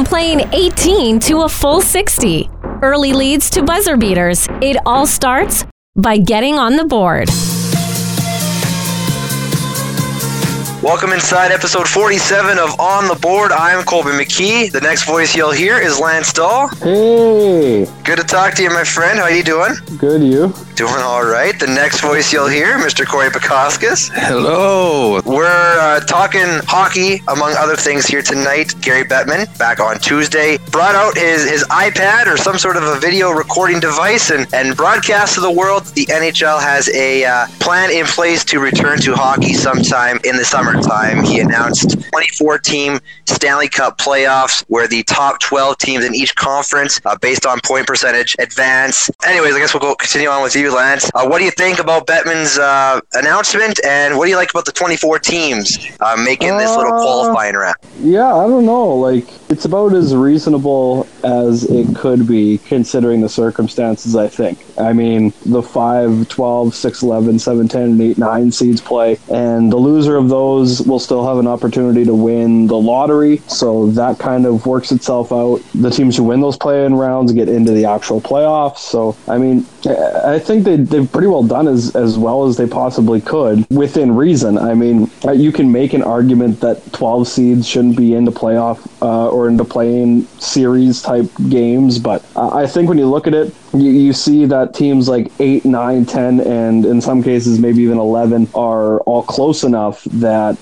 From playing 18 to a full 60, early leads to buzzer beaters, it all starts by getting on the board. Welcome inside episode 47 of On the Board. I'm Colby McKee. The next voice you'll hear is Lance Dahl. Hey, Good to talk to you, my friend. How are you doing? good you? Doing all right. The next voice you'll hear, Mr. Cory Pakoskis. Hello. We're uh, talking hockey, among other things, here tonight. Gary Bettman, back on Tuesday, brought out his, his iPad or some sort of a video recording device and, and broadcast to the world the NHL has a uh, plan in place to return to hockey sometime in the summertime. He announced 24 team Stanley Cup playoffs where the top 12 teams in each conference, uh, based on point percentage, advance. Anyways, I guess we'll go continue on with you, Lance. Uh, what do you think about Bettman's uh, announcement, and what do you like about the 24 teams uh, making this little Uh, qualifying round? Yeah, I don't know. Like, it's about as reasonable as it could be considering the circumstances, I think. I mean, the 5, 12, 6, 11, 7, 10, and 8, 9 seeds play, and the loser of those will still have an opportunity to win the lottery. So that kind of works itself out. The teams who win those play in rounds get into the actual playoffs. So, I mean, I think they, they've pretty well done as, as well as they possibly could within reason. I mean, uh, you can make an argument that 12 seeds shouldn't be into playoff uh, or into playing series type games, but I think when you look at it, you, you see that teams like 8, 9, 10, and in some cases maybe even 11 are all close enough that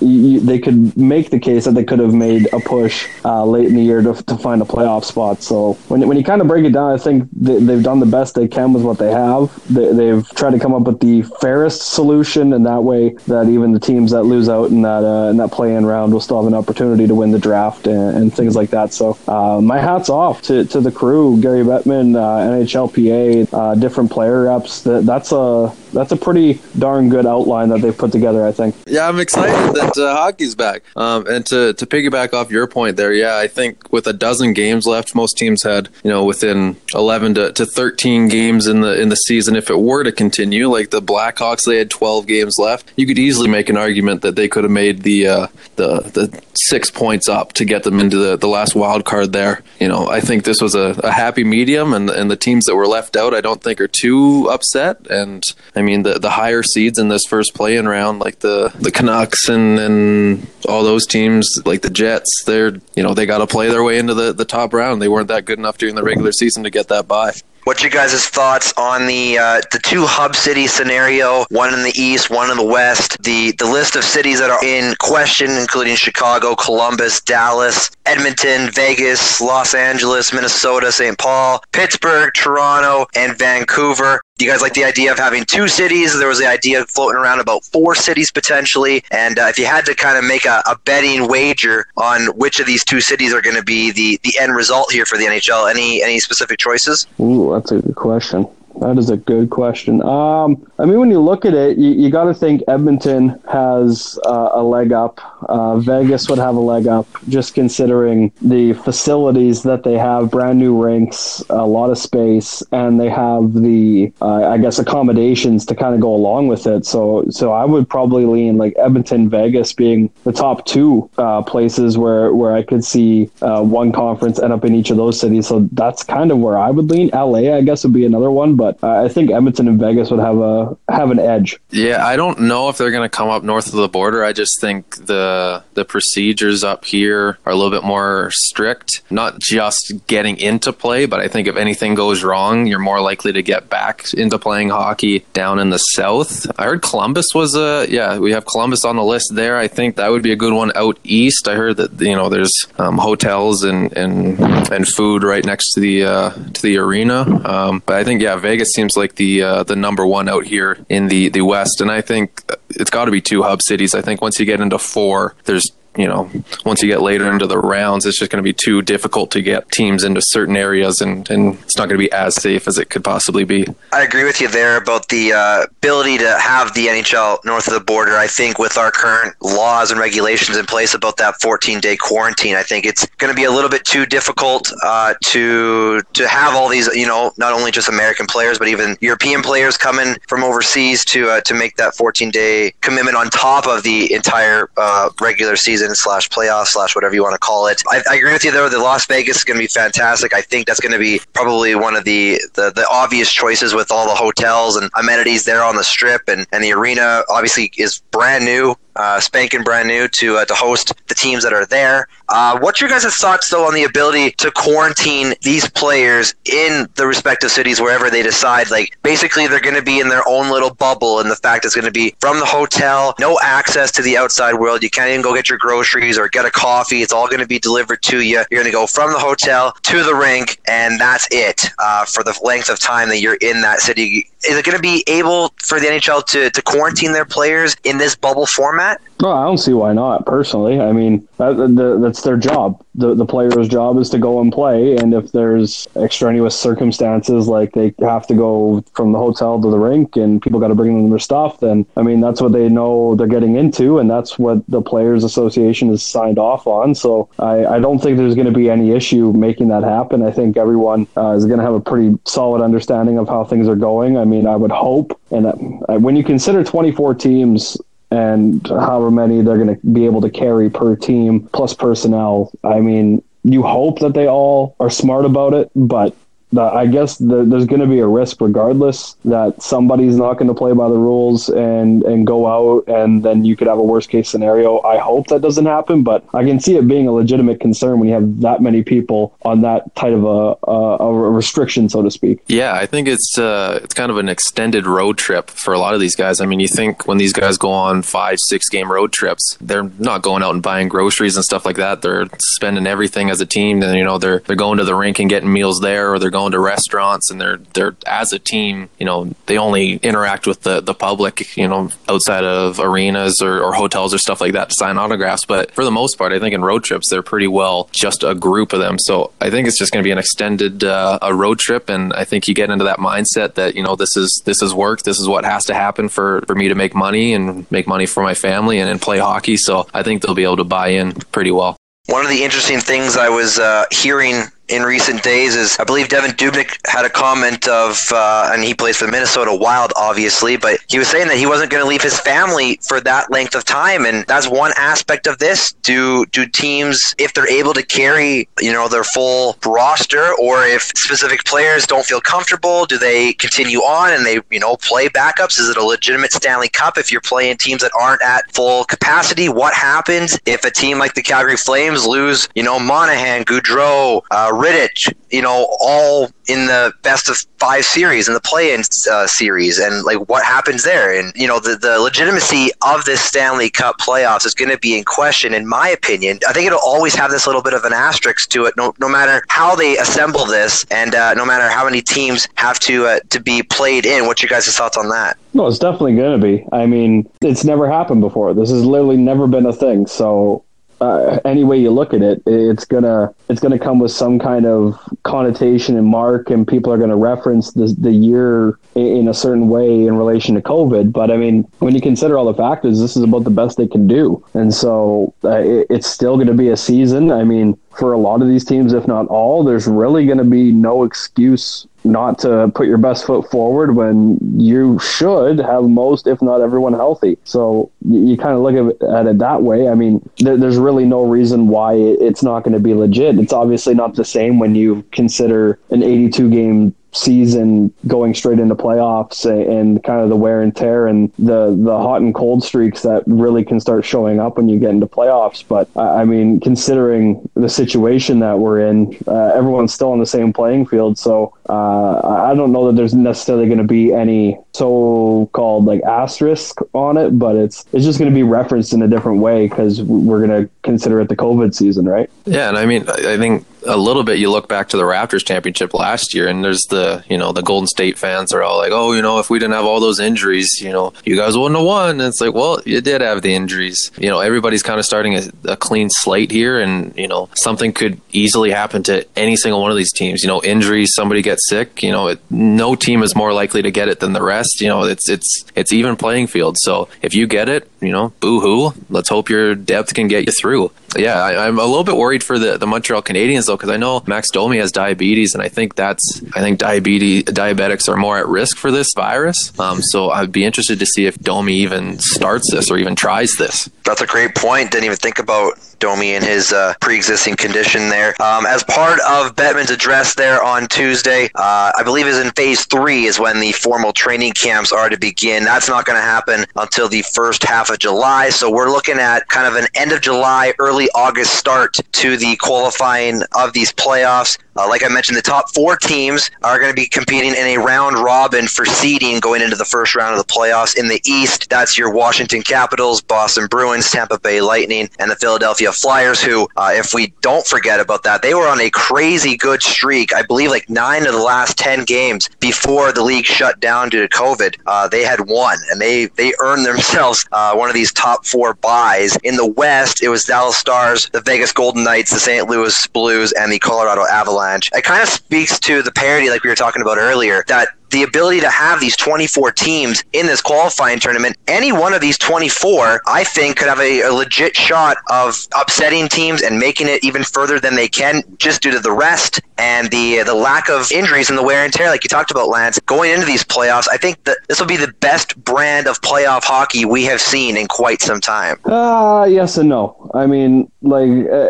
you, they could make the case that they could have made a push uh, late in the year to, to find a playoff spot. So when, when you kind of break it down, I think they, they've done the best they can with what they have. They, they've tried to come up with the fairest solution, and that way that even the teams that lose out in that uh, in that play-in round will still have an opportunity to win the draft and, and things like that. So uh, my hats off to, to the crew, Gary Bettman, uh, NHLPA, uh, different player reps. That that's a that's a pretty darn good outline that they've put together. I think. Yeah, I'm excited that uh, hockey's back. Um, and to, to piggyback off your point there, yeah, I think with a dozen games left, most teams had you know within 11 to, to 13 games in the in the season. If it were to continue, like the Blackhawks, they had 12 games left. You could easily make an argument that they could have made the uh, the the six points up to get them into the, the last wild card there. You know, I think this was a, a happy medium, and and the teams that were left out, I don't think are too upset. And I mean, the the higher seeds in this first play-in round, like the the Canucks and and all those teams, like the Jets, they're you know they got to play their way into the the top round. They weren't that good enough during the regular season to get that bye. What's your guys' thoughts on the uh, the two hub city scenario? One in the east, one in the west. The the list of cities that are in question, including Chicago, Columbus, Dallas, Edmonton, Vegas, Los Angeles, Minnesota, St. Paul, Pittsburgh, Toronto, and Vancouver. You guys like the idea of having two cities? There was the idea floating around about four cities potentially. And uh, if you had to kind of make a, a betting wager on which of these two cities are going to be the, the end result here for the NHL, any any specific choices? Ooh, that's a good question. That is a good question. Um, I mean, when you look at it, you, you got to think Edmonton has uh, a leg up. Uh, Vegas would have a leg up, just considering the facilities that they have, brand new rinks, a lot of space, and they have the, uh, I guess, accommodations to kind of go along with it. So, so I would probably lean like Edmonton, Vegas being the top two uh, places where where I could see uh, one conference end up in each of those cities. So that's kind of where I would lean. LA, I guess, would be another one, but I think Edmonton and Vegas would have a have an edge. Yeah, I don't know if they're going to come up north of the border. I just think the the procedures up here are a little bit more strict. Not just getting into play, but I think if anything goes wrong, you're more likely to get back into playing hockey down in the south. I heard Columbus was a yeah. We have Columbus on the list there. I think that would be a good one out east. I heard that you know there's um, hotels and and and food right next to the uh, to the arena. Um, but I think yeah, Vegas seems like the uh, the number one out here in the the west, and I think it's got to be two hub cities. I think once you get into four, there's you know, once you get later into the rounds, it's just going to be too difficult to get teams into certain areas, and, and it's not going to be as safe as it could possibly be. I agree with you there about the uh, ability to have the NHL north of the border. I think with our current laws and regulations in place about that 14 day quarantine, I think it's going to be a little bit too difficult uh, to to have all these, you know, not only just American players, but even European players coming from overseas to uh, to make that 14 day commitment on top of the entire uh, regular season postseason slash playoff slash whatever you want to call it. I, I agree with you though. The Las Vegas is going to be fantastic. I think that's going to be probably one of the, the, the obvious choices with all the hotels and amenities there on the strip and, and the arena obviously is brand new uh, spanking brand new to uh, to host the teams that are there. Uh, what's your guys' thoughts though on the ability to quarantine these players in the respective cities wherever they decide? Like basically, they're going to be in their own little bubble, and the fact it's going to be from the hotel, no access to the outside world. You can't even go get your groceries or get a coffee. It's all going to be delivered to you. You're going to go from the hotel to the rink, and that's it uh, for the length of time that you're in that city. Is it going to be able for the NHL to, to quarantine their players in this bubble format? No, I don't see why not. Personally, I mean that, the, that's their job. The the player's job is to go and play, and if there's extraneous circumstances like they have to go from the hotel to the rink and people got to bring them their stuff, then I mean that's what they know they're getting into, and that's what the players' association is signed off on. So I, I don't think there's going to be any issue making that happen. I think everyone uh, is going to have a pretty solid understanding of how things are going. I mean, I would hope, and uh, when you consider 24 teams and however many they're going to be able to carry per team plus personnel. I mean, you hope that they all are smart about it, but I guess the, there's going to be a risk regardless that somebody's not going to play by the rules and, and go out, and then you could have a worst case scenario. I hope that doesn't happen, but I can see it being a legitimate concern when you have that many people on that type of a, a, a restriction, so to speak. Yeah, I think it's uh, it's kind of an extended road trip for a lot of these guys. I mean, you think when these guys go on five, six game road trips, they're not going out and buying groceries and stuff like that. They're spending everything as a team. Then you know they're they're going to the rink and getting meals there, or they're going going to restaurants and they're they're as a team, you know, they only interact with the the public, you know, outside of arenas or, or hotels or stuff like that to sign autographs. But for the most part, I think in road trips they're pretty well just a group of them. So I think it's just going to be an extended uh, a road trip, and I think you get into that mindset that you know this is this is work, this is what has to happen for for me to make money and make money for my family and, and play hockey. So I think they'll be able to buy in pretty well. One of the interesting things I was uh, hearing in recent days is I believe Devan Dubnyk had a comment of, uh, and he plays for the Minnesota Wild, obviously, but he was saying that he wasn't going to leave his family for that length of time, and that's one aspect of this. Do do teams, if they're able to carry, you know, their full roster, or if specific players don't feel comfortable, do they continue on and they, you know, play backups? Is it a legitimate Stanley Cup if you're playing teams that aren't at full capacity? What happens if a team like the Calgary Flames lose, you know, Monahan, Gaudreau, uh, Rittich, you know, all in the best of five series in the play-in uh, series, and like what happens there, and you know, the the legitimacy of this Stanley Cup playoffs is going to be in question, in my opinion. I think it'll always have this little bit of an asterisk to it, no, no matter how they assemble this, and uh, no matter how many teams have to uh, to be played in. What's your guys' thoughts on that? No, it's definitely going to be. I mean, it's never happened before. This has literally never been a thing. So uh, any way you look at it, it's gonna it's gonna come with some kind of connotation and mark, and people are gonna reference the the year in a certain way in relation to COVID. But I mean, when you consider all the factors, this is about the best they can do, and so uh, it, it's still to be a season. I mean, for a lot of these teams, if not all, there's really to be no excuse not to put your best foot forward when you should have most, if not everyone, healthy. So you, you kind of look at it, at it, that way. I mean, there, there's really no reason why it's not going to be legit. It's obviously not the same when you consider an 82 game season going straight into playoffs and kind of the wear and tear and the the hot and cold streaks that really can start showing up when you get into playoffs. But I mean, considering the situation that we're in, uh, everyone's still on the same playing field. So uh, I don't know that there's necessarily going to be any so-called like asterisk on it, but it's it's just going to be referenced in a different way because we're going to consider it the COVID season, right? Yeah, and I mean, I think a little bit you look back to the Raptors championship last year and there's the you know the Golden State fans are all like oh you know if we didn't have all those injuries you know you guys wouldn't have won. And it's like well you did have the injuries. You know everybody's kind of starting a, a clean slate here and you know something could easily happen to any single one of these teams. You know injuries somebody gets sick you know it, no team is more likely to get it than the rest. You know it's it's it's even playing field. So if you get it you know boo hoo let's hope your depth can get you through. Yeah I, I'm a little bit worried for the the Montreal Canadiens though, because I know Max Domi has diabetes, and I think that's I think diabetes diabetics are more at risk for this virus. Um, so I'd be interested to see if Domi even starts this or even tries this. That's a great point. Didn't even think about Domi and his uh, pre-existing condition there. Um, as part of Bettman's address there on Tuesday, uh, I believe is in phase three is when the formal training camps are to begin. That's not going to happen until the first half of July. So we're looking at kind of an end of July, early August start to the qualifying of these playoffs. Uh, like I mentioned, the top four teams are going to be competing in a round robin for seeding going into the first round of the playoffs. In the East, that's your Washington Capitals, Boston Bruins, Tampa Bay Lightning, and the Philadelphia Flyers, who, uh, if we don't forget about that, they were on a crazy good streak. I believe like nine of the last 10 games before the league shut down due to COVID, uh, they had won, and they, they earned themselves uh, one of these top four buys. In the West, it was Dallas Stars, the Vegas Golden Knights, the St. Louis Blues, and the Colorado Avalanche. It kind of speaks to the parity, like we were talking about earlier, that the ability to have these 24 teams in this qualifying tournament, any one of these 24, I think, could have a, a, legit shot of upsetting teams and making it even further than they can just due to the rest and the the lack of injuries and the wear and tear, like you talked about, Lance. Going into these playoffs, I think that this will be the best brand of playoff hockey we have seen in quite some time. Uh, yes and no. I mean, like, uh,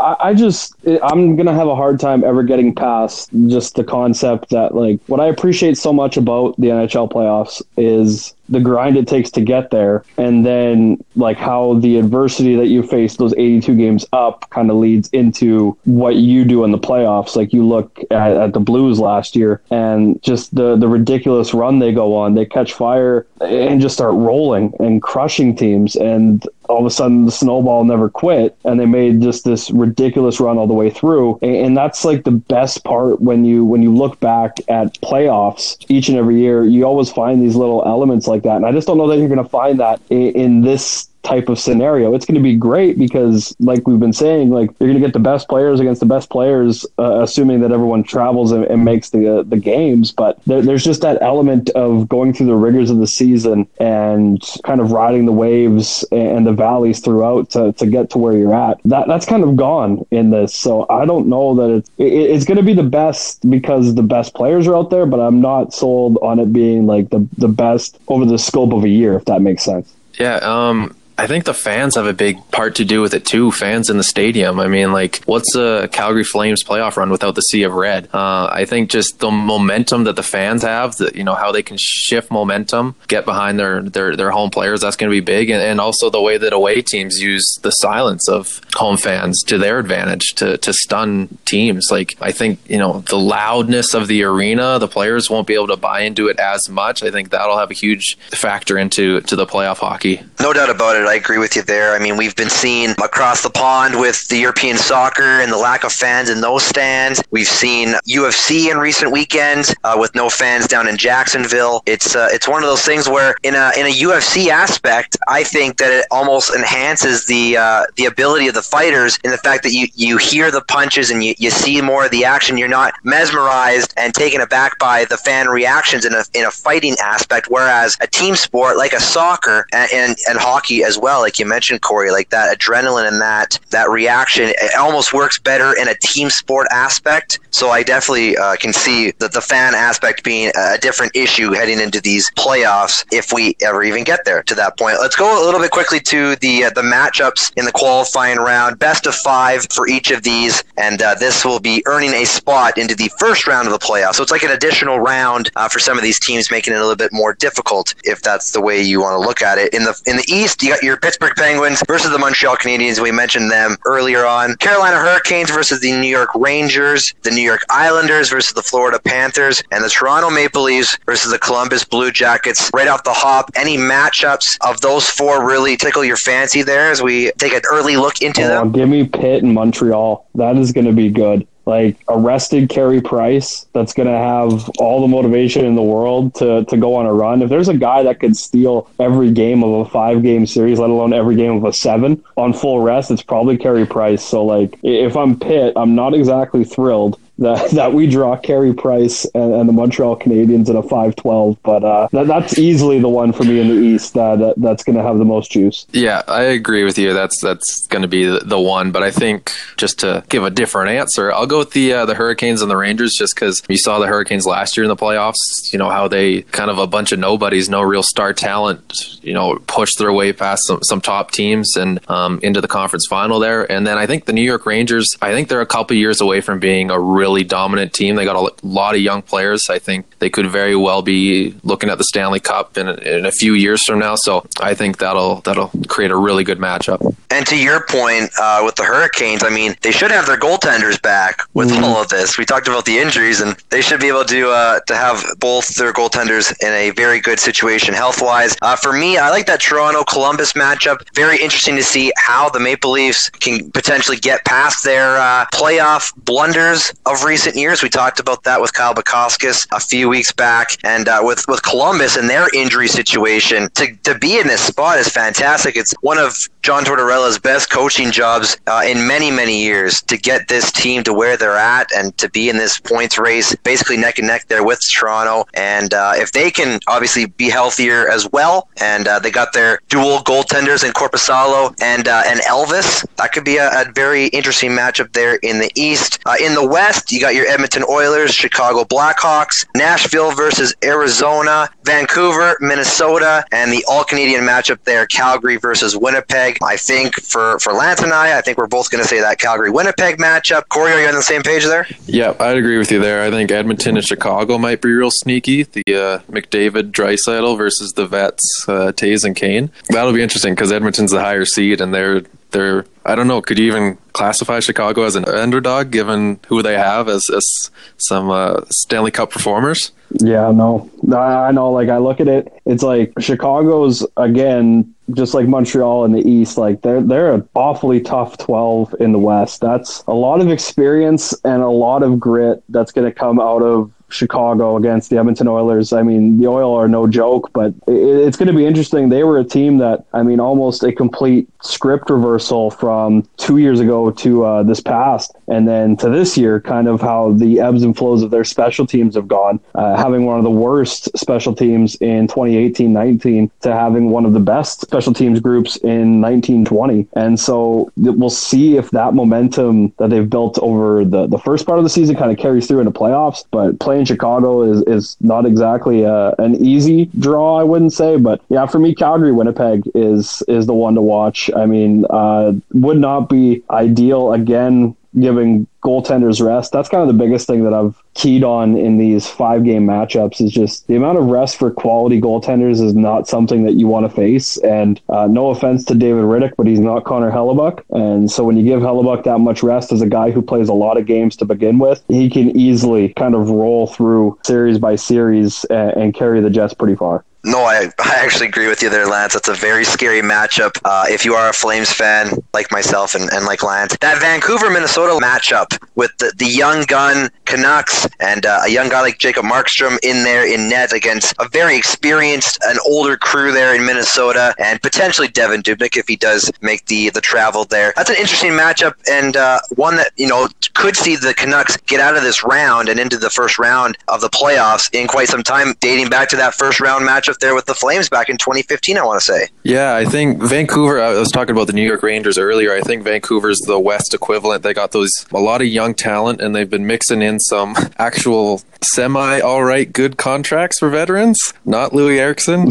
I, I just, I'm going to have a hard time ever getting past just the concept that, like, what I appreciate so much about the NHL playoffs is the grind it takes to get there and then like how the adversity that you face those 82 games up kind of leads into what you do in the playoffs. Like you look at, at, the blues last year and just the the ridiculous run they go on. They catch fire and just start rolling and crushing teams and all of a sudden the snowball never quit and they made just this ridiculous run all the way through. And that's like the best part when you when you look back at playoffs each and every year. You always find these little elements like that. And i just don't know that you're going to find that in, in this type of scenario. It's going to be great because, like we've been saying, like you're going to get the best players against the best players, uh, assuming that everyone travels and, and makes the uh, the games. But there, there's just that element of going through the rigors of the season and kind of riding the waves and the valleys throughout to, to get to where you're at. That that's kind of gone in this. So I don't know that it's it, it's going to be the best because the best players are out there, but I'm not sold on it being like the the best over the scope of a year, if that makes sense. Yeah, um, I think the fans have a big part to do with it too. Fans in the stadium. I mean, like, what's a Calgary Flames playoff run without the Sea of Red? Uh, I think just the momentum that the fans have, that you know how they can shift momentum, get behind their their, their home players. That's going to be big, and, and also the way that away teams use the silence of home fans to their advantage to to stun teams. Like, I think you know the loudness of the arena, the players won't be able to buy into it as much. I think that'll have a huge factor into to the playoff hockey. No doubt about it. Agree with you there. I mean, we've been seeing across the pond with the European soccer and the lack of fans in those stands. We've seen UFC in recent weekends uh, with no fans down in Jacksonville. It's uh, it's one of those things where in a in a UFC aspect, I think that it almost enhances the uh, the ability of the fighters in the fact that you you hear the punches and you, you see more of the action. You're not mesmerized and taken aback by the fan reactions in a in a fighting aspect. Whereas a team sport like a soccer and, and, and hockey as well, like you mentioned, Cory, like that adrenaline and that that reaction, it almost works better in a team sport aspect. So I definitely uh, can see that the fan aspect being a different issue heading into these playoffs if we ever even get there to that point. Let's go a little bit quickly to the uh, the matchups in the qualifying round. Best of five for each of these, and uh, this will be earning a spot into the first round of the playoffs. So it's like an additional round uh, for some of these teams, making it a little bit more difficult if that's the way you want to look at it. In the in the East, you got your Pittsburgh Penguins versus the Montreal Canadiens. We mentioned them earlier on. Carolina Hurricanes versus the New York Rangers, the New York Islanders versus the Florida Panthers, and the Toronto Maple Leafs versus the Columbus Blue Jackets. Right off the hop, any matchups of those four really tickle your fancy there as we take an early look into oh, them? Give me Pitt and Montreal. That is going to be good like arrested Carey Price that's going to have all the motivation in the world to, to go on a run. If there's a guy that could steal every game of a five game series, let alone every game of a seven on full rest, it's probably Carey Price. So, like, if I'm Pitt, I'm not exactly thrilled that, that we draw Carey Price and, and the Montreal Canadiens in a 5-12, but uh, that, that's easily the one for me in the East that, that that's going to have the most juice. Yeah, I agree with you. That's that's going to be the, the, one. But I think just to give a different answer, I'll go with the uh, the Hurricanes and the Rangers, just because you saw the Hurricanes last year in the playoffs. You know how they kind of a bunch of nobodies, no real star talent. You know, push their way past some, some top teams and um, into the conference final there. And then I think the New York Rangers. I think they're a couple years away from being a really dominant team. They got a lot of young players. I think they could very well be looking at the Stanley Cup in, in a few years from now. So I think that'll that'll create a really good matchup. And to your point uh, with the Hurricanes, I mean, they should have their goaltenders back with mm-hmm. all of this. We talked about the injuries, and they should be able to uh, to have both their goaltenders in a very good situation health wise. Uh, for me, I like that Toronto Columbus matchup. Very interesting to see how the Maple Leafs can potentially get past their uh, playoff blunders of recent years. We talked about that with Kyle Bukauskas a few weeks back, and uh, with with Columbus and their injury situation. To to be in this spot is fantastic. It's one of John Tortorella's best coaching jobs uh, in many, many years to get this team to where they're at and to be in this points race, basically neck and neck there with Toronto. And uh, if they can obviously be healthier as well, and uh, they got their dual goaltenders in Korpisalo and uh, and Elvis, that could be a, a, very interesting matchup there in the East. Uh, in the West, you got your Edmonton Oilers, Chicago Blackhawks, Nashville versus Arizona, Vancouver, Minnesota, and the All Canadian matchup there, Calgary versus Winnipeg. I think for, for Lance and I, I think we're both going to say that Calgary Winnipeg matchup. Cory, are you on the same page there? Yeah, I'd agree with you there. I think Edmonton and Chicago might be real sneaky. The uh, McDavid Draisaitl versus the Vets, uh, Toews and Kane. That'll be interesting because Edmonton's the higher seed and they're they're I don't know. Could you even classify Chicago as an underdog given who they have as, as some uh, Stanley Cup performers? Yeah, no, I know. Like I look at it, it's like Chicago's again, just like Montreal in the East. Like they're they're an awfully tough twelve in the West. That's a lot of experience and a lot of grit that's going to come out of Chicago against the Edmonton Oilers. I mean, the Oil are no joke, but it's going to be interesting. They were a team that, I mean, almost a complete script reversal from two years ago to uh, this past, and then to this year, kind of how the ebbs and flows of their special teams have gone, uh, having one of the worst special teams in 2018-19 to having one of the best special teams groups in 1920. And so we'll see if that momentum that they've built over the, the first part of the season kind of carries through into playoffs, but playing Chicago is, is not exactly a, uh, an easy draw, I wouldn't say. But yeah, for me, Calgary Winnipeg is is the one to watch. I mean, uh, would not be ideal again giving goaltenders rest. That's kind of the biggest thing that I've keyed on in these five game matchups is just the amount of rest for quality goaltenders is not something that you want to face. And uh, no offense to David Rittich, but he's not Connor Hellebuyck. And so when you give Hellebuyck that much rest as a guy who plays a lot of games to begin with, he can easily kind of roll through series by series and, and carry the Jets pretty far. No, I, I actually agree with you there, Lance. That's a very scary matchup uh, if you are a Flames fan like myself and, and like Lance. That Vancouver Minnesota matchup with the, the young gun Canucks and uh, a young guy like Jacob Markstrom in there in net against a very experienced, and older crew there in Minnesota and potentially Devan Dubnyk if he does make the, the travel there. That's an interesting matchup and uh, one that, you know, could see the Canucks get out of this round and into the first round of the playoffs in quite some time, dating back to that first round matchup there with the Flames back in 2015. I want to say. Yeah, I think Vancouver. I was talking about the New York Rangers earlier. I think Vancouver's the West equivalent. They got those a lot of young talent, and they've been mixing in some actual semi all right good contracts for veterans. Not Loui Eriksson.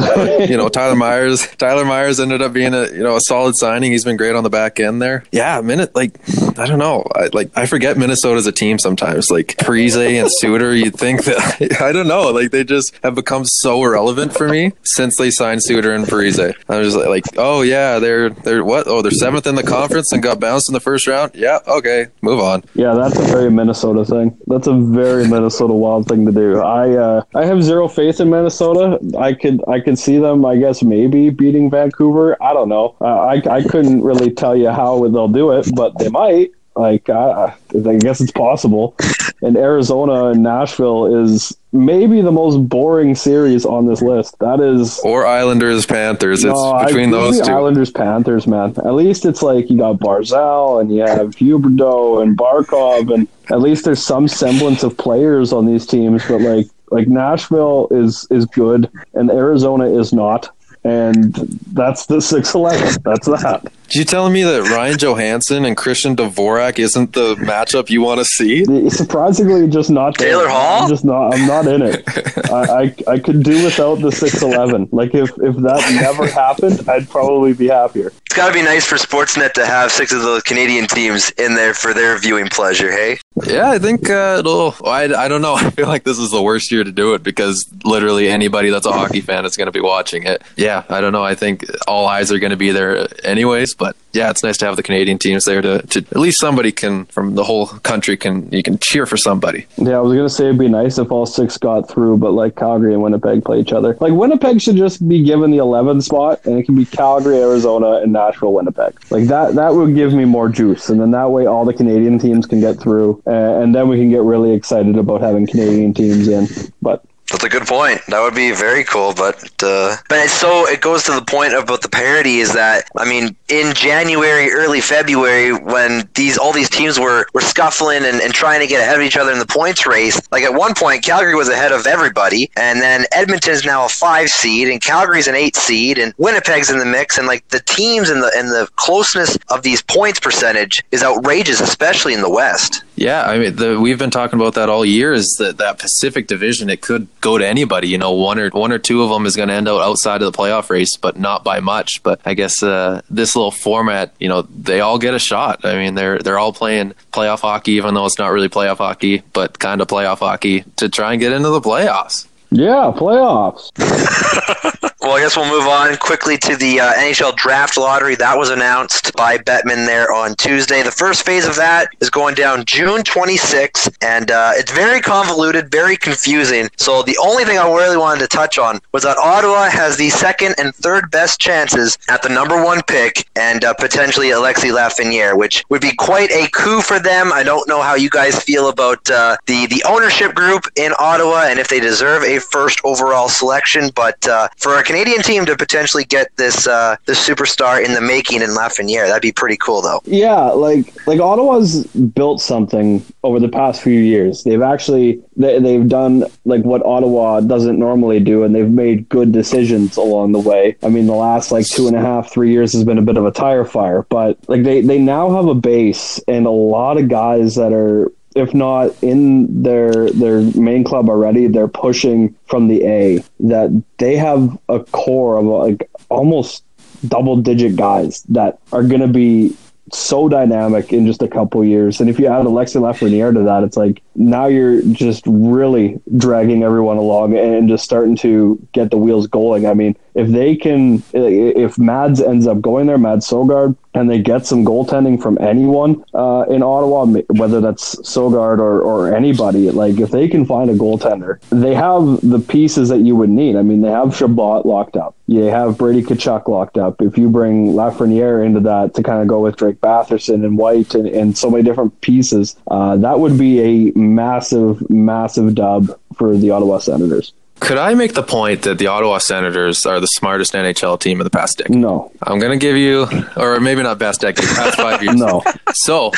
you know, Tyler Myers. Tyler Myers ended up being a you know a solid signing. He's been great on the back end there. Yeah, minute like I don't know. I, like I forget Minnesota's a team sometimes. Like Parise and Suter. You'd think that I don't know. Like they just have become so irrelevant for me since they signed Suter and Parise. I was like, like, oh yeah, they're they're what? Oh, they're seventh in the conference and got bounced in the first round. Yeah, okay, move on. Yeah, that's a very Minnesota thing. That's a very Minnesota wild thing to do. I uh, I have zero faith in Minnesota. I could I could see them. I guess maybe beating Vancouver. I don't know. Uh, I I couldn't really tell you how they'll do it, but they might. Like, I, I guess it's possible. And Arizona and Nashville is maybe the most boring series on this list. That is. Or Islanders Panthers. It's No, I- between give those two. Islanders Panthers, man. At least it's like you got Barzal and you have Huberdeau and Barkov, and at least there's some semblance of players on these teams. But like like Nashville is is good, and Arizona is not, and that's the six eleven. That's that. You telling me that Ryan Johansen and Christian Dvorak isn't the matchup you want to see? Surprisingly, just not there. Taylor Hall? I'm just not. I'm not in it. I, I I could do without the six eleven. Like if if that never happened, I'd probably be happier. It's got to be nice for Sportsnet to have six of those Canadian teams in there for their viewing pleasure, hey? Yeah, I think uh, it'll. I, I don't know. I feel like this is the worst year to do it because literally anybody that's a hockey fan is going to be watching it. Yeah, I don't know. I think all eyes are going to be there anyways. But yeah, it's nice to have the Canadian teams there to, to at least somebody can from the whole country can you can cheer for somebody. Yeah, I was gonna say it'd be nice if all six got through, but like Calgary and Winnipeg play each other. Like Winnipeg should just be given the 11th spot, and it can be Calgary, Arizona, and Nashville, Winnipeg. Like that, that would give me more juice, and then that way all the Canadian teams can get through, uh, and then we can get really excited about having Canadian teams in. But That's a good point. That would be very cool, but uh, but it's so it goes to the point about the parity is that I mean in January, early February, when these all these teams were were scuffling and, and trying to get ahead of each other in the points race, like at one point Calgary was ahead of everybody, and then Edmonton's now a five seed, and Calgary's an eight seed, and Winnipeg's in the mix, and like the teams and the and the closeness of these points percentage is outrageous, especially in the West. Yeah, I mean, the, we've been talking about that all year. Is that that Pacific Division? It could go to anybody. You know, one or one or two of them is going to end out outside of the playoff race, but not by much. But I guess uh, this little format, you know, they all get a shot. I mean, they're they're all playing playoff hockey, even though it's not really playoff hockey, but kind of playoff hockey to try and get into the playoffs. yeah, playoffs. Well, I guess we'll move on quickly to the uh, NHL draft lottery. That was announced by Bettman there on Tuesday. The first phase of that is going down June 26th, and uh, it's very convoluted, very confusing. So the only thing I really wanted to touch on was that Ottawa has the second and third best chances at the number one pick, and uh, potentially Alexis Lafreniere, which would be quite a coup for them. I don't know how you guys feel about uh, the the ownership group in Ottawa and if they deserve a first overall selection, but uh, for a Canadian team to potentially get this uh, superstar in the making in Lafreniere, that'd be pretty cool, though. Yeah, like like Ottawa's built something over the past few years. They've actually they, they've done like what Ottawa doesn't normally do, and they've made good decisions along the way. I mean, the last like two and a half, three years has been a bit of a tire fire, but like they they now have a base and a lot of guys that are if not in their their main club already, they're pushing from the A. That they have a core of like almost double digit guys that are going to be so dynamic in just a couple years. And if you add Alexis Lafreniere to that, it's like now you're just really dragging everyone along and just starting to get the wheels going. I mean, if they can, if Mads ends up going there, Mads Sogaard, and they get some goaltending from anyone uh, in Ottawa, whether that's Sogaard or, or anybody, like if they can find a goaltender, they have the pieces that you would need. I mean, they have Chabot locked up. You have Brady Tkachuk locked up. If you bring Lafreniere into that to kind of go with Drake Batherson and White and, and so many different pieces, uh, that would be a massive, massive dub for the Ottawa Senators. Could I make the point that the Ottawa Senators are the smartest NHL team of the past decade? No, I'm going to give you, or maybe not best decade, past five years. no. So,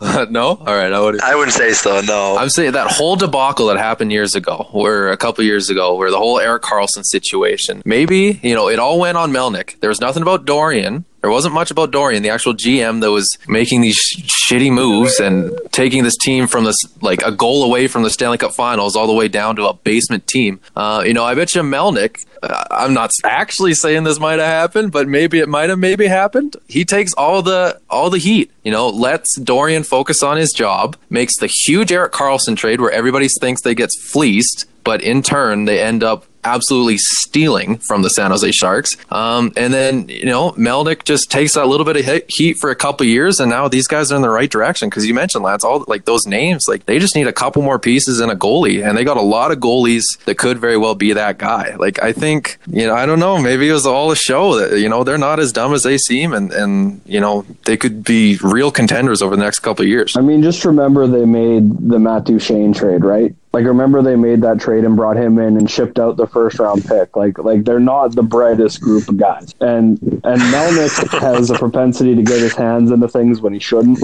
no? All right. I would. I wouldn't say so. No. I'm saying that whole debacle that happened years ago, where a couple years ago, where the whole Erik Karlsson situation, maybe, you know, it all went on Melnyk. There was nothing about Dorion. There wasn't much about Dorion, the actual GM that was making these sh- shitty moves and taking this team from this, like, a goal away from the Stanley Cup finals all the way down to a basement team. Uh, you know, I bet you Melnyk, uh, I'm not actually saying this might have happened, but maybe it might have maybe happened. He takes all the, all the heat, you know, lets Dorion focus on his job, makes the huge Erik Karlsson trade where everybody thinks they gets fleeced, but in turn they end up absolutely stealing from the San Jose Sharks. Um, and then, you know, Melnyk just takes that little bit of heat for a couple years, and now these guys are in the right direction. Because you mentioned, Lance, all like those names, like they just need a couple more pieces and a goalie, and they got a lot of goalies that could very well be that guy. Like I think, you know, I don't know, maybe it was all a show that you know they're not as dumb as they seem, and and you know they could be real contenders over the next couple years. I mean, just remember they made the Matt Duchene trade, right? Like remember they made that trade and brought him in and shipped out the first round pick. Like like they're not the brightest group of guys. And and Melnyk has a propensity to get his hands into things when he shouldn't.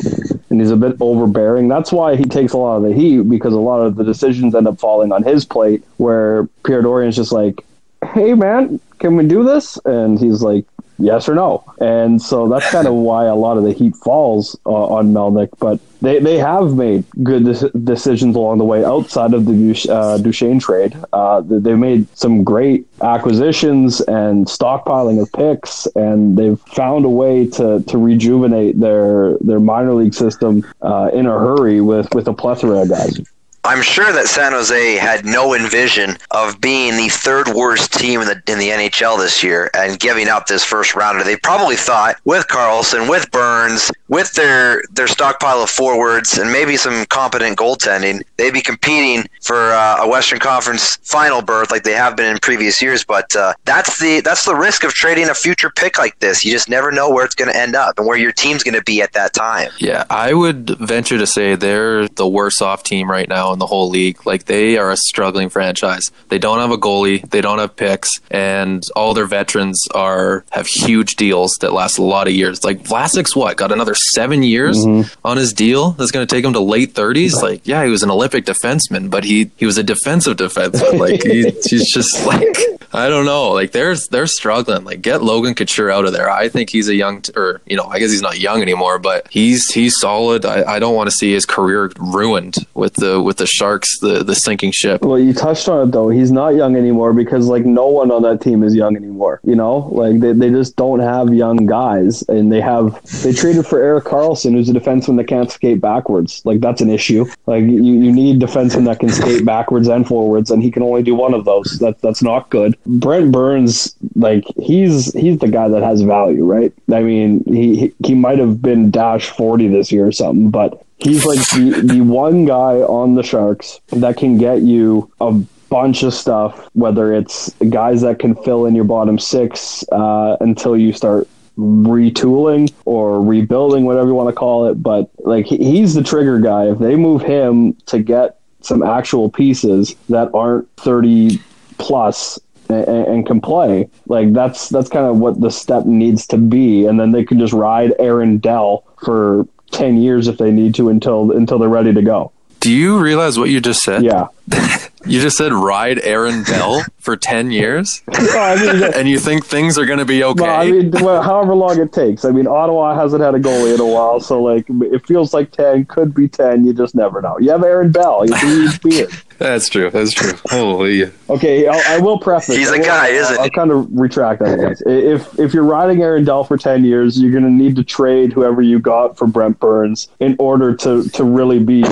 And he's a bit overbearing. That's why he takes a lot of the heat because a lot of the decisions end up falling on his plate where Pierre Dorion's just like, Hey man, can we do this? And he's like, yes or no. And so that's kind of why a lot of the heat falls uh, on Melnyk. But they, they have made good decisions along the way outside of the uh, Duchene trade. Uh, they've made some great acquisitions and stockpiling of picks, and they've found a way to, to rejuvenate their their minor league system uh, in a hurry with, with a plethora of guys. I'm sure that San Jose had no envision of being the third worst team in the in the NHL this year and giving up this first rounder. They probably thought with Karlsson, with Burns, with their their stockpile of forwards, and maybe some competent goaltending, they'd be competing for uh, a Western Conference final berth like they have been in previous years. But uh, that's the that's the risk of trading a future pick like this. You just never know where it's going to end up and where your team's going to be at that time. Yeah, I would venture to say they're the worst off team right now the whole league. Like they are a struggling franchise. They don't have a goalie, they don't have picks, and all their veterans are have huge deals that last a lot of years. Like Vlasic's what got another seven years mm-hmm. on his deal that's going to take him to late thirties. Like yeah, he was an Olympic defenseman, but he he was a defensive defenseman. Like he, he's just like I don't know. Like they're they're struggling. Like get Logan Couture out of there. I think he's a young t- or you know I guess he's not young anymore, but he's he's solid. I, I don't want to see his career ruined with the with the Sharks the the sinking ship. Well, you touched on it though. He's not young anymore because like no one on that team is young anymore. You know, like they, they just don't have young guys, and they have they traded for Erik Karlsson, who's a defenseman that can't skate backwards. Like that's an issue. Like you, you need defensemen that can skate backwards and forwards, and he can only do one of those. That that's not good. Brent Burns, like he's he's the guy that has value, right? I mean, he he might have been dash forty this year or something, but he's like the the one guy on the Sharks that can get you a bunch of stuff, whether it's guys that can fill in your bottom six uh, until you start retooling or rebuilding, whatever you want to call it. But like he's the trigger guy. If they move him to get some actual pieces that aren't 30 plus and, and, can play. Like that's that's kind of what the step needs to be, and then they can just ride Aaron Dell for ten years if they need to until until they're ready to go. Do you realize what you just said? Yeah. You just said ride Aaron Dell for 10 years? well, I mean, and you think things are going to be okay? Well, I mean, well, however long it takes. I mean, Ottawa hasn't had a goalie in a while, so like it feels like 10, could be 10. You just never know. You have Aaron Dell. He's weird. That's true. That's true. Holy. Okay, I'll, I will preface. He's a guy, isn't he? I'll kind of retract that. Guys. If if you're riding Aaron Dell for ten years, you're going to need to trade whoever you got for Brent Burns in order to to really be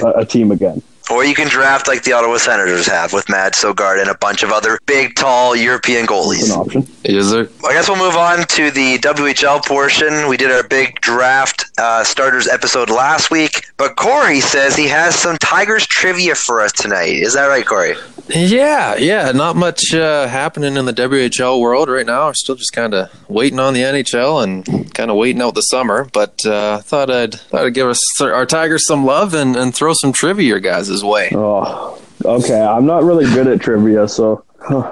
a, a team again. Or you can draft like the Ottawa Senators have with Mads Sogaard and a bunch of other big, tall European goalies. an option. Is there? I guess we'll move on to the WHL portion. We did our big draft uh, starters episode last week, but Cory says he has some Tigers trivia for us tonight. Is that right, Cory? Yeah, yeah. Not much uh, happening in the WHL world right now. We're still just kind of waiting on the NHL and kind of waiting out the summer. But uh, thought I'd thought I'd give us our Tigers some love and, and throw some trivia guys' way. Oh, okay. I'm not really good at trivia, so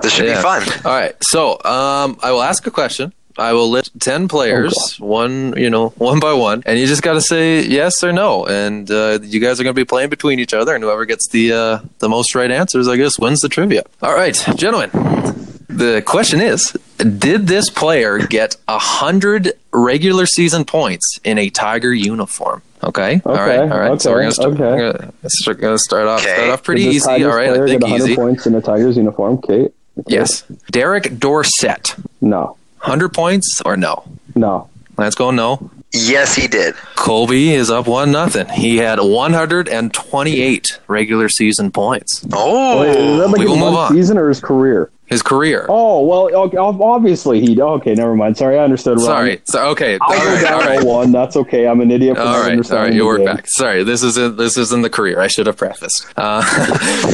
this should yeah. be fun. All right. So um, I will ask a question. I will list ten players, oh, one you know, one by one, and you just got to say yes or no. And uh, you guys are going to be playing between each other, and whoever gets the uh, the most right answers, I guess, wins the trivia. All right, gentlemen. The question is: Did this player get a hundred regular season points in a Tiger uniform? Okay. okay. All right. All right. Okay. So we're gonna start. Okay. We're gonna, we're gonna start off. Okay. Start off pretty easy. Tigers all right. I think easy. points in a Tigers uniform. Okay. Yes. Derek Dorsett. No. 100 points or no? No. Let's go no. Yes, he did. Colby is up one nothing. He had 128 regular season points. Oh, Wait, is that like we will move on. Season or his career? His career. Oh well, okay, obviously he. Okay, never mind. Sorry, I understood wrong. Sorry. So, okay. All I go right. down All right. 0-1. That's okay. I'm an idiot. For All not right, all understanding right, you work back. Sorry, this isn't this isn't the career. I should have prefaced. Uh,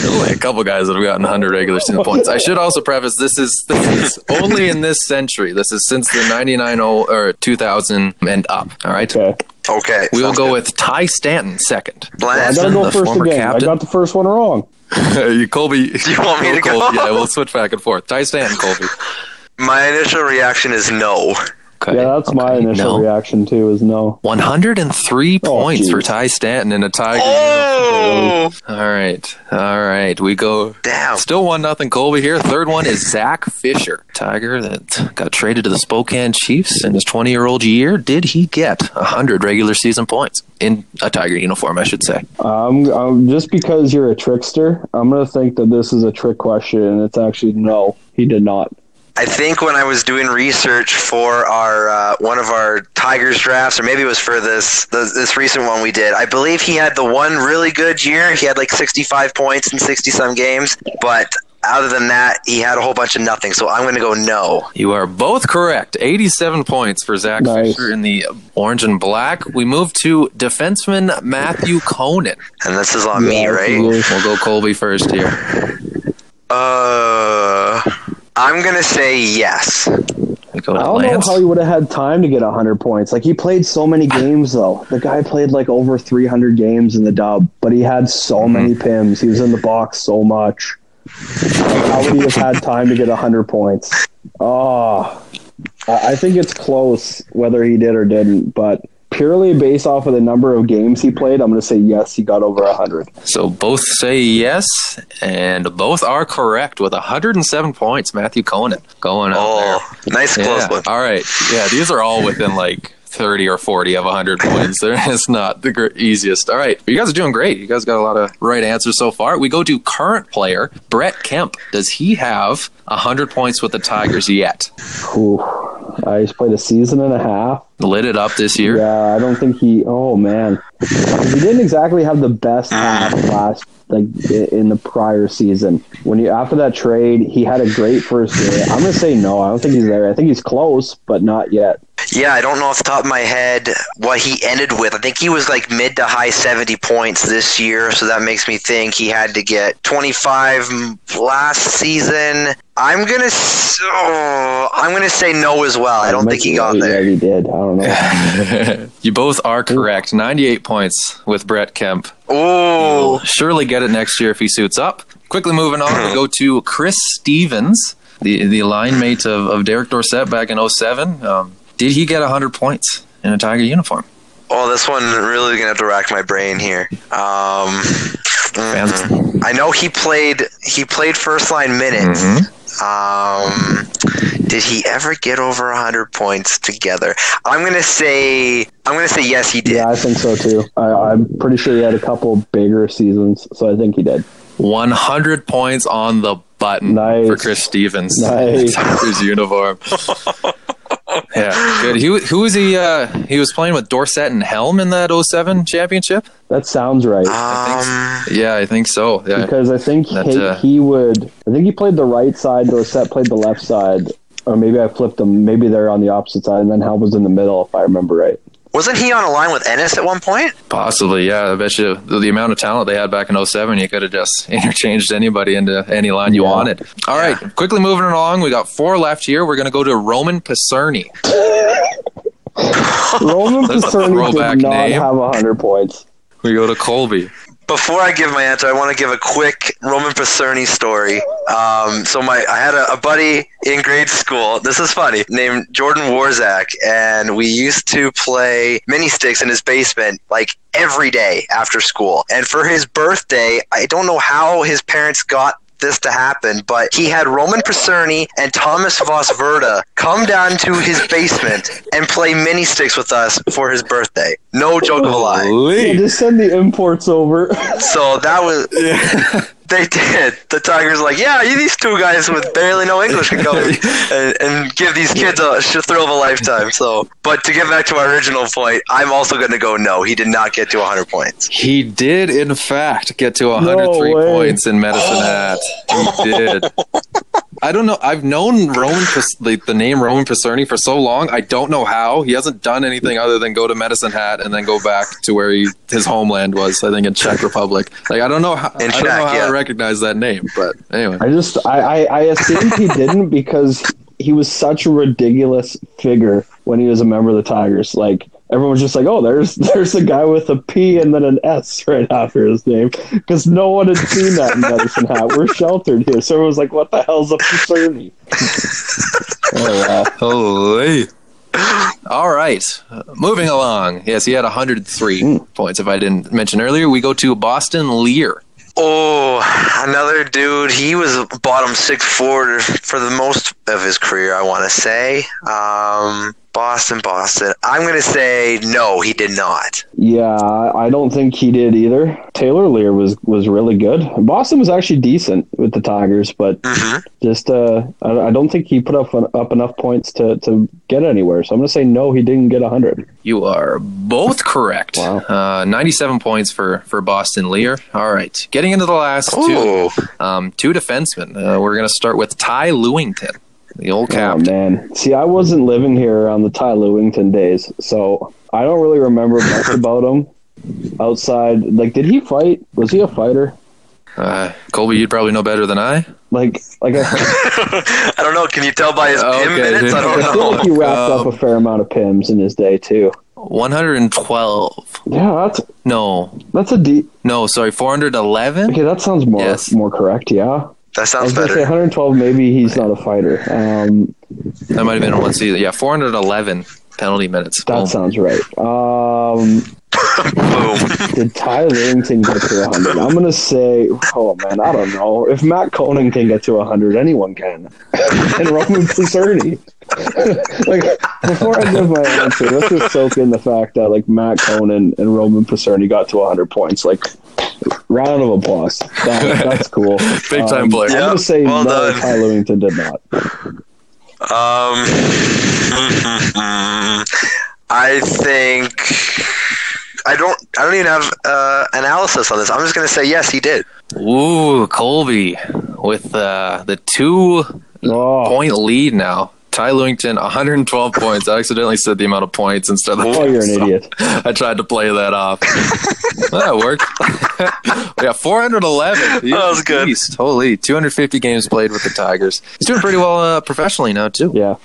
only a couple guys that have gotten 100 regular season points. I should also preface this is this is only in this century. This is since the 99 or 2000 and up. All right, Okay, Okay. we will go good. with Ty Stanton second. I gotta go first again. captain. I got the first one wrong. you, Colby. Do you want me to go? Colby, Yeah, we'll switch back and forth. Ty Stanton, Colby. My initial reaction is no. Okay. Yeah, that's my initial no. reaction too. Is no. 103 Oh, points for. Ty Stanton in a Tiger. Oh, All right, all right. We go down. Still one nothing Colby here. Third one is Zach Fischer, Tiger that got traded to the Spokane Chiefs in his 20 year old year. Did he get 100 regular season points in a Tiger uniform? I should say. Um, um, just because you're a trickster, I'm gonna think that this is a trick question, and it's actually no. He did not. I think when I was doing research for our uh, one of our Tigers drafts, or maybe it was for this the, this recent one we did. I believe he had the one really good year. He had like 65 points in 60 some games, but other than that, he had a whole bunch of nothing. So I'm going to go no. You are both correct. 87 points for Zach Nice. Fischer in the orange and black. We move to defenseman Matthew Conan. And this is on me, right? absolutely. We'll go Colby first here. Uh, I'm going to say yes. Go I don't know how he would have had time to get 100 points. Like he played so many games though. The guy played like over 300 games in the dub, but he had so Mm-hmm. many pims. He was in the box so much. Like, how would he have had time to get 100 points? Oh, I I think it's close whether he did or didn't, but purely based off of the number of games he played, I'm going to say yes, he got over 100. So both say yes, and both are correct with 107 points. Matthew Conan going out there. Oh, nice close Yeah. one. All right. Yeah, these are all within like 30 or 40 of 100 points. it's not the gr- easiest. All right. You guys are doing great. You guys got a lot of right answers so far. We go to current player, Brett Kemp. Does he have 100 points with the Tigers yet? Whew. Uh, he's played a season and a half. Lit it up this year. Yeah, I don't think he. Oh man, he didn't exactly have the best ah. half last like in the prior season. When you after that trade, he had a great first year. I'm gonna say no. I don't think he's there. I think he's close, but not yet. Yeah, I don't know off the top of my head what he ended with. I think he was like mid to high 70 points this year, so that makes me think he had to get 25 last season. I'm gonna, s- oh, I'm gonna say no as well. I don't think he got Yeah, there. he did. I don't know. You both are correct. 98 points with Brett Kemp. Oh, Surely get it next year if he suits up. Quickly moving on, we go to Chris Stevens, the the line mate of, of Derek Dorsett back in 07. Um, did he get 100 points in a Tiger uniform? oh, this one really gonna have to rack my brain here. Um, Fans- mhm. I know he played. He played first line minutes. Mhm. Um, did he ever get over 100 points together? I'm gonna say. I'm gonna say yes, he did. Yeah, I think so too. I, I'm pretty sure he had a couple bigger seasons, so I think he did. 100 points on the button Nice. for Chris Stevens. Nice. Tigers uniform. yeah, good. He, who was he? Uh, he was playing with Dorsett and Helm in that 07 championship? That sounds right. Um, Yeah, I think so. Yeah. because I think That, he, uh, he would. I think he played the right side. Dorsett played the left side, or maybe I flipped them. Maybe they're on the opposite side, and then Helm was in the middle, if I remember right. Wasn't he on a line with Ennis at one point? Possibly, yeah. I bet you the, the amount of talent they had back in 07, you could have just interchanged anybody into any line you Yeah. wanted. All right, quickly moving along. We got four left here. We're going to go to Roman Psurny. Roman That's a Psurny did not name. have hundred points. We go to Colby. Before I give my answer, I want to give a quick Roman Psurny story. Um, so my, I had a, a buddy in grade school. This is funny, named Jordan Warzak, and we used to play mini sticks in his basement like every day after school. And for his birthday, I don't know how his parents got this to happen, but he had Roman Psurny and Thomas Vosvrda come down to his basement and play mini sticks with us for his birthday. No joke of a lie. Yeah, just send the imports over. So that was they did. The Tigers like, yeah, you these two guys with barely no English can go and, and give these kids a sh- thrill of a lifetime. So, but to get back to our original point, I'm also going to go no. He did not get to 100 points. He did, in fact, get to 103 way. points in Medicine Hat. He did. I don't know. I've known Roman Pas- like the name Roman Psurny for so long. I don't know how he hasn't done anything other than go to Medicine Hat and then go back to where he, his homeland was. I think in Czech Republic. Like I don't know how. In I don't know how yeah. I recognize that name, but anyway. I just I, I, I assumed he didn't because he was such a ridiculous figure when he was a member of the Tigers. Like everyone was just like, "Oh, there's there's a guy with a P and then an S right after his name," because no one had seen that in Medicine Hat. We're sheltered here, so everyone was like, "What the hell's a Psurny?" oh, wow. Holy. All right. Uh, moving along. Yes, he had 103 points. If I didn't mention earlier, we go to Boston Leier. Oh, another dude. He was bottom six forward for the most of his career. I want to say. Um, Boston, Boston. I'm gonna say no. He did not. Yeah, I I don't think he did either. Taylor Leier was was really good. Boston was actually decent with the Tigers, but hmm just uh, I, I don't think he put up up enough points to, to get anywhere. So I'm going to say no. He didn't get hundred. You are both correct. Wow. Uh, 97 points for, for Boston Leier. All right. Getting into the last two um, two defensemen. Uh, we're going to start with Ty Lewington, the old Oh man, see, I wasn't living here on the Ty Lewington days, so I don't really remember much about him. Outside, like, did he fight? Was he a fighter? Uh, Colby, you'd probably know better than I. Like, like I, I don't know. Can you tell by his Okay. pin minutes? I I don't feel like he wrapped Um, up a fair amount of pims in his day too. 112. Yeah, that's No, that's a deep. no, sorry, 411. Okay, that sounds more Yes. more correct. Yeah, That I sounds was gonna say better. 112. Maybe he's not a fighter. Um, That might have been in one season. Yeah, 411 penalty minutes. that Boom. sounds right. Um, Boom. Did Ty Lewington get to 100? I'm going to say, oh man, I don't know. If Matt Conan can get to 100, anyone can. and Roman Psurny. like, before I give my answer, let's just soak in the fact that, like, Matt Conan and Roman Psurny got to 100 points. Like, round of applause. That, that's cool. Big time Um, player. I'm Yeah, going to say well no, done. Ty Lewington did not. Um, I think I don't. I don't even have uh, analysis on this. I'm just going to say yes, he did. Ooh, Colby with uh, the two Oh, point lead now. Ty Lewington, 112 points. I accidentally said the amount of points instead of the oh you're an idiot. I tried to play that off. that worked. yeah, 411. He's That was good. beast. Holy, 250 games played with the Tigers. He's doing pretty well uh, professionally now too. Yeah.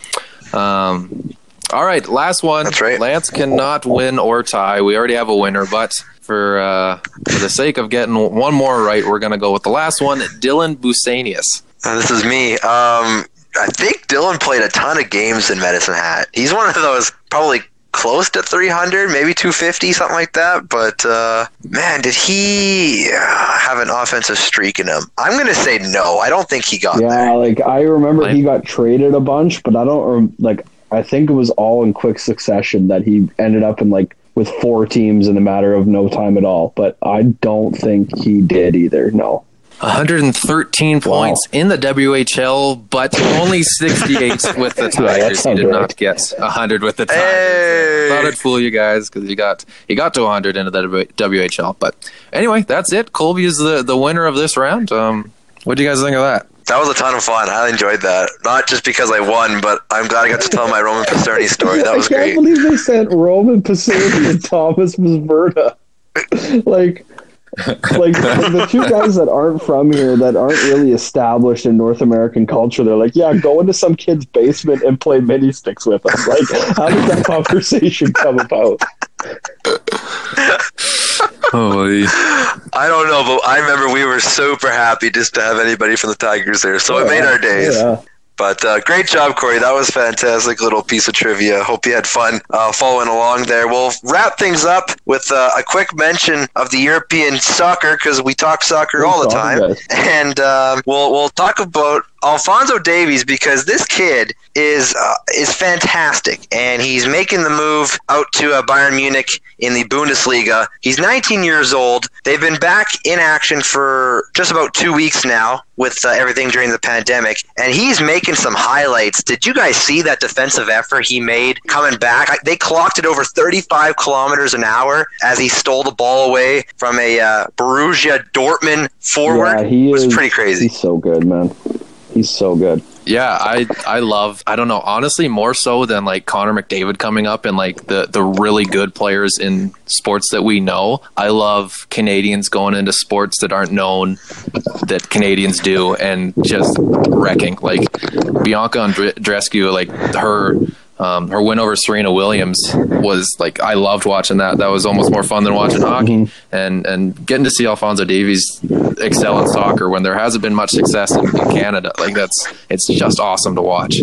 Um, all right, last one. That's right. Lance cannot win or tie. We already have a winner, but for uh, for the sake of getting one more right, we're going to go with the last one, Dylan Busanius. Uh, this is me. Um, I think Dylan played a ton of games in Medicine Hat. He's one of those probably close to 300, maybe 250, something like that. But uh, man, did he uh, have an offensive streak in him? I'm going to say no. I don't think he got Yeah, there. like I remember Like- he got traded a bunch, but I don't like. I think it was all in quick succession that he ended up in like with four teams in a matter of no time at all. But I don't think he did either. No. 113 points in the WHL, but only 68 with the that Tigers. he sounds did right. not get 100 with the Tigers. Hey! Thought I'd fool you guys because he got he got to 100 into the WHL. But anyway, that's it. Colby is the, the winner of this round. Um, what do you guys think of that? That was a ton of fun. I enjoyed that. Not just because I won, but I'm glad I got to tell my Roman Psurny story. That was great. I can't great. believe they sent Roman Psurny and Thomas Vosvrda. like, like the two guys that aren't from here, that aren't really established in North American culture, they're like, yeah, go into some kid's basement and play mini sticks with us. Like, how did that conversation come about? Holy. I don't know, but I remember we were super happy just to have anybody from the Tigers there. So it made our days. Yeah. But uh, great job, Cory. That was fantastic little piece of trivia. Hope you had fun uh, following along there. We'll wrap things up with uh, a quick mention of the European soccer because we talk soccer all the time, and um, we'll we'll talk about Alphonso Davies because this kid is uh, is fantastic, and he's making the move out to uh, Bayern Munich in the Bundesliga. He's 19 years old. They've been back in action for just about two weeks now with uh, everything during the pandemic, and he's making some highlights. Did you guys see that defensive effort he made coming back? I- They clocked it over 35 kilometers an hour as he stole the ball away from a uh, Borussia Dortmund forward. Yeah, he it was is- pretty crazy. He's so good, man. He's so good. Yeah, I I love I don't know honestly more so than like Connor McDavid coming up and like the the really good players in sports that we know. I love Canadians going into sports that aren't known that Canadians do and just wrecking like Bianca Andreescu like her um, her win over Serena Williams was like I loved watching that. That was almost more fun than watching hockey, mm-hmm. and and getting to see Alphonso Davies excel in soccer when there hasn't been much success in, in Canada. Like that's it's just awesome to watch.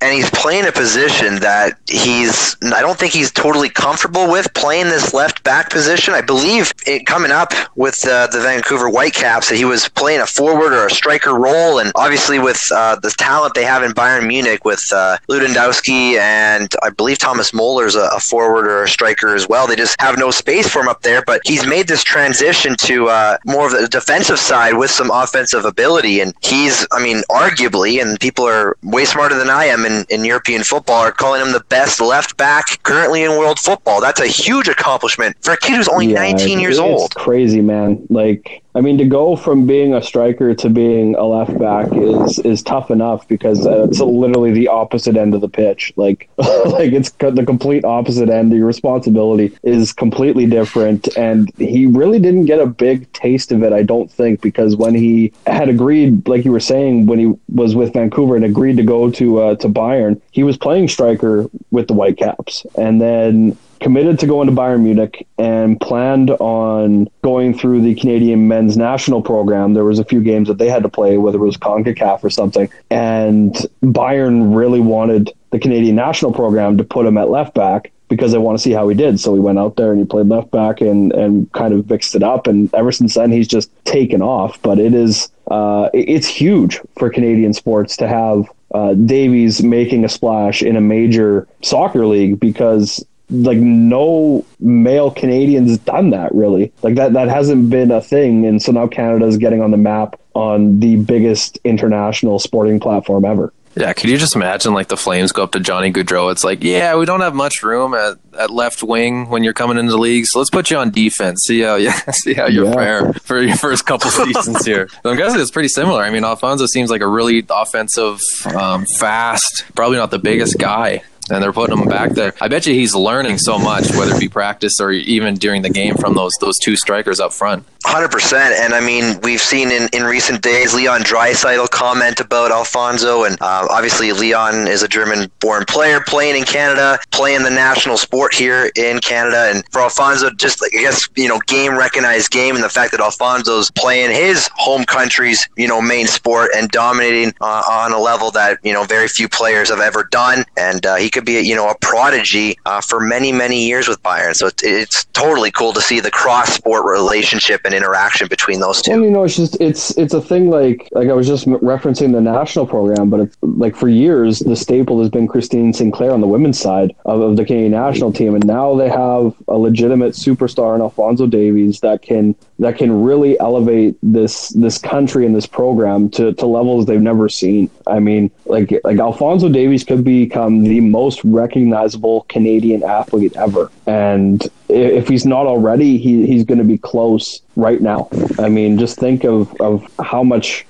And he's playing a position that he's I don't think he's totally comfortable with playing this left back position. I believe it coming up with uh, the Vancouver Whitecaps that he was playing a forward or a striker role, and obviously with uh, the talent they have in Bayern Munich with uh, Lewandowski and and I believe Thomas Muller's a, a forward or a striker as well. They just have no space for him up there, but he's made this transition to uh, more of the defensive side with some offensive ability, and he's, I mean, arguably, and people are way smarter than I am in, in European football, are calling him the best left back currently in world football. That's a huge accomplishment for a kid who's only yeah, 19 years old. Crazy, man. Like I mean, to go from being a striker to being a left back is is tough enough because it's literally the opposite end of the pitch. Like, like it's the complete opposite end. Your responsibility is completely different, and he really didn't get a big taste of it. I don't think because when he had agreed, like you were saying, when he was with Vancouver and agreed to go to uh, to Bayern, he was playing striker with the Whitecaps, and then committed to going to Bayern Munich and planned on going through the Canadian men's national program. There was a few games that they had to play, whether it was CONCACAF or something. And Bayern really wanted the Canadian national program to put him at left back because they want to see how he did. So he went out there and he played left back and, and kind of mixed it up. And ever since then, he's just taken off. But it is uh, it's huge for Canadian sports to have uh, Davies making a splash in a major soccer league because like no male Canadians done that really. Like that that hasn't been a thing, and so now Canada's getting on the map on the biggest international sporting platform ever. Yeah, could you just imagine like the Flames go up to Johnny Gaudreau? It's like, yeah, we don't have much room at, at left wing when you're coming into the league, so let's put you on defense. See how yeah, see how you're yeah. fair for your first couple seasons here. So I'm guessing it's pretty similar. I mean, Alphonso seems like a really offensive, um, fast, probably not the biggest guy and they're putting him back there. I bet you he's learning so much, whether it be practice or even during the game from those those two strikers up front. Hundred percent, and I mean we've seen in, in recent days Leon Draisaitl comment about Alphonso, and uh, obviously Leon is a German-born player playing in Canada, playing the national sport here in Canada, and for Alphonso, just I guess you know game recognized game, and the fact that Alphonso's playing his home country's you know main sport and dominating uh, on a level that you know very few players have ever done, and uh, he could be you know a prodigy uh, for many many years with Bayern. So it's, it's totally cool to see the cross sport relationship and interaction between those two. And you know, it's just it's it's a thing like like I was just referencing the national program, but it's like for years the staple has been Christine Sinclair on the women's side of, of the Canadian national team, and now they have a legitimate superstar in Alphonso Davies that can that can really elevate this this country and this program to, to levels they've never seen. I mean, like like Alphonso Davies could become the most recognizable Canadian athlete ever, and if he's not already, he, he's going to be close right now. I mean, just think of, of how much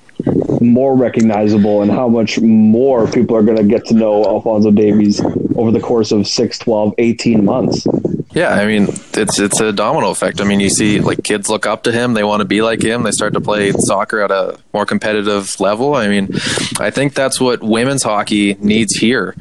more recognizable and how much more people are going to get to know Alphonso Davies over the course of 6, 12, 18 months. Yeah, I mean, it's it's a domino effect. I mean, you see like kids look up to him, they want to be like him, they start to play soccer at a more competitive level. I mean, I think that's what women's hockey needs here.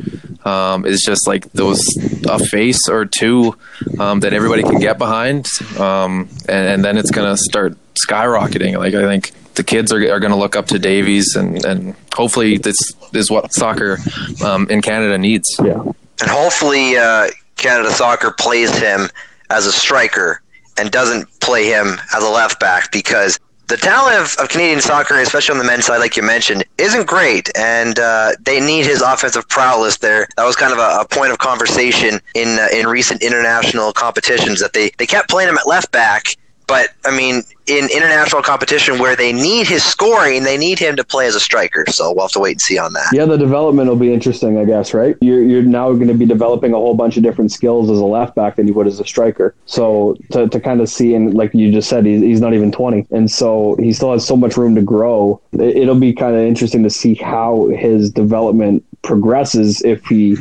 Um, is just like those a face or two um, that everybody can get behind, um, and, and then it's gonna start skyrocketing. Like I think the kids are, are going to look up to Davies, and, and hopefully this is what soccer um, in Canada needs. Yeah, and hopefully uh, Canada Soccer plays him as a striker and doesn't play him as a left back because the talent of, of, Canadian soccer, especially on the men's side, like you mentioned, isn't great, and uh, they need his offensive prowess there. That was kind of a, a point of conversation in uh, in recent international competitions that they, they kept playing him at left back But I mean, in international competition where they need his scoring, they need him to play as a striker. So we'll have to wait and see on that. Yeah, the development will be interesting, I guess, right? You're, you're now going to be developing a whole bunch of different skills as a left back than you would as a striker. So to, to kind of see, and like you just said, he's, he's not even 20. And so he still has so much room to grow. It'll be kind of interesting to see how his development progresses if he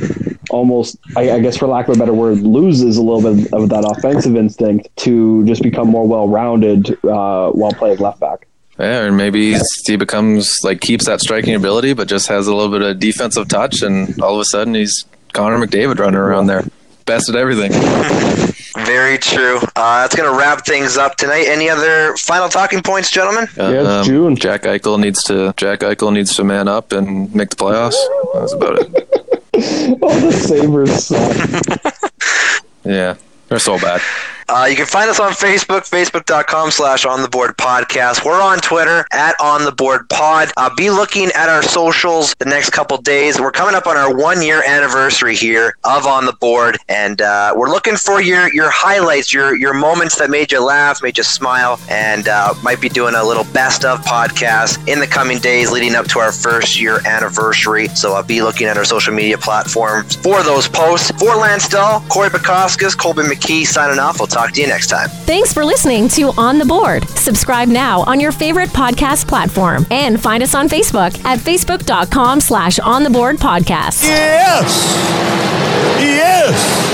almost, I, I, guess, for lack of a better word, loses a little bit of that offensive instinct to just become more well rounded uh, while playing left back. Yeah, and maybe he becomes like keeps that striking ability, but just has a little bit of defensive touch, and all of a sudden he's Connor McDavid running around there, best at everything. Very true. Uh, that's going to wrap things up tonight. Any other final talking points, gentlemen? Uh, yeah, um, June. Jack Eichel needs to Jack Eichel needs to man up and make the playoffs. That's about it. oh, the Sabres suck. yeah, they're so bad. Uh, you can find us on Facebook, facebook.com slash on the board podcast. We're on Twitter at on the board pod. Uh, be looking at our socials the next couple days. We're coming up on our one year anniversary here of on the board, and uh, we're looking for your your highlights, your your moments that made you laugh, made you smile, and uh, might be doing a little best of podcast in the coming days leading up to our first year anniversary. So I'll be looking at our social media platforms for those posts. For Lance Dahl, Cory Bukauskas, Colby McKee signing off. We'll talk to you next time. Thanks for listening to On the Board. Subscribe now on your favorite podcast platform and find us on Facebook at facebook.com slash on the board podcast. Yes. Yes.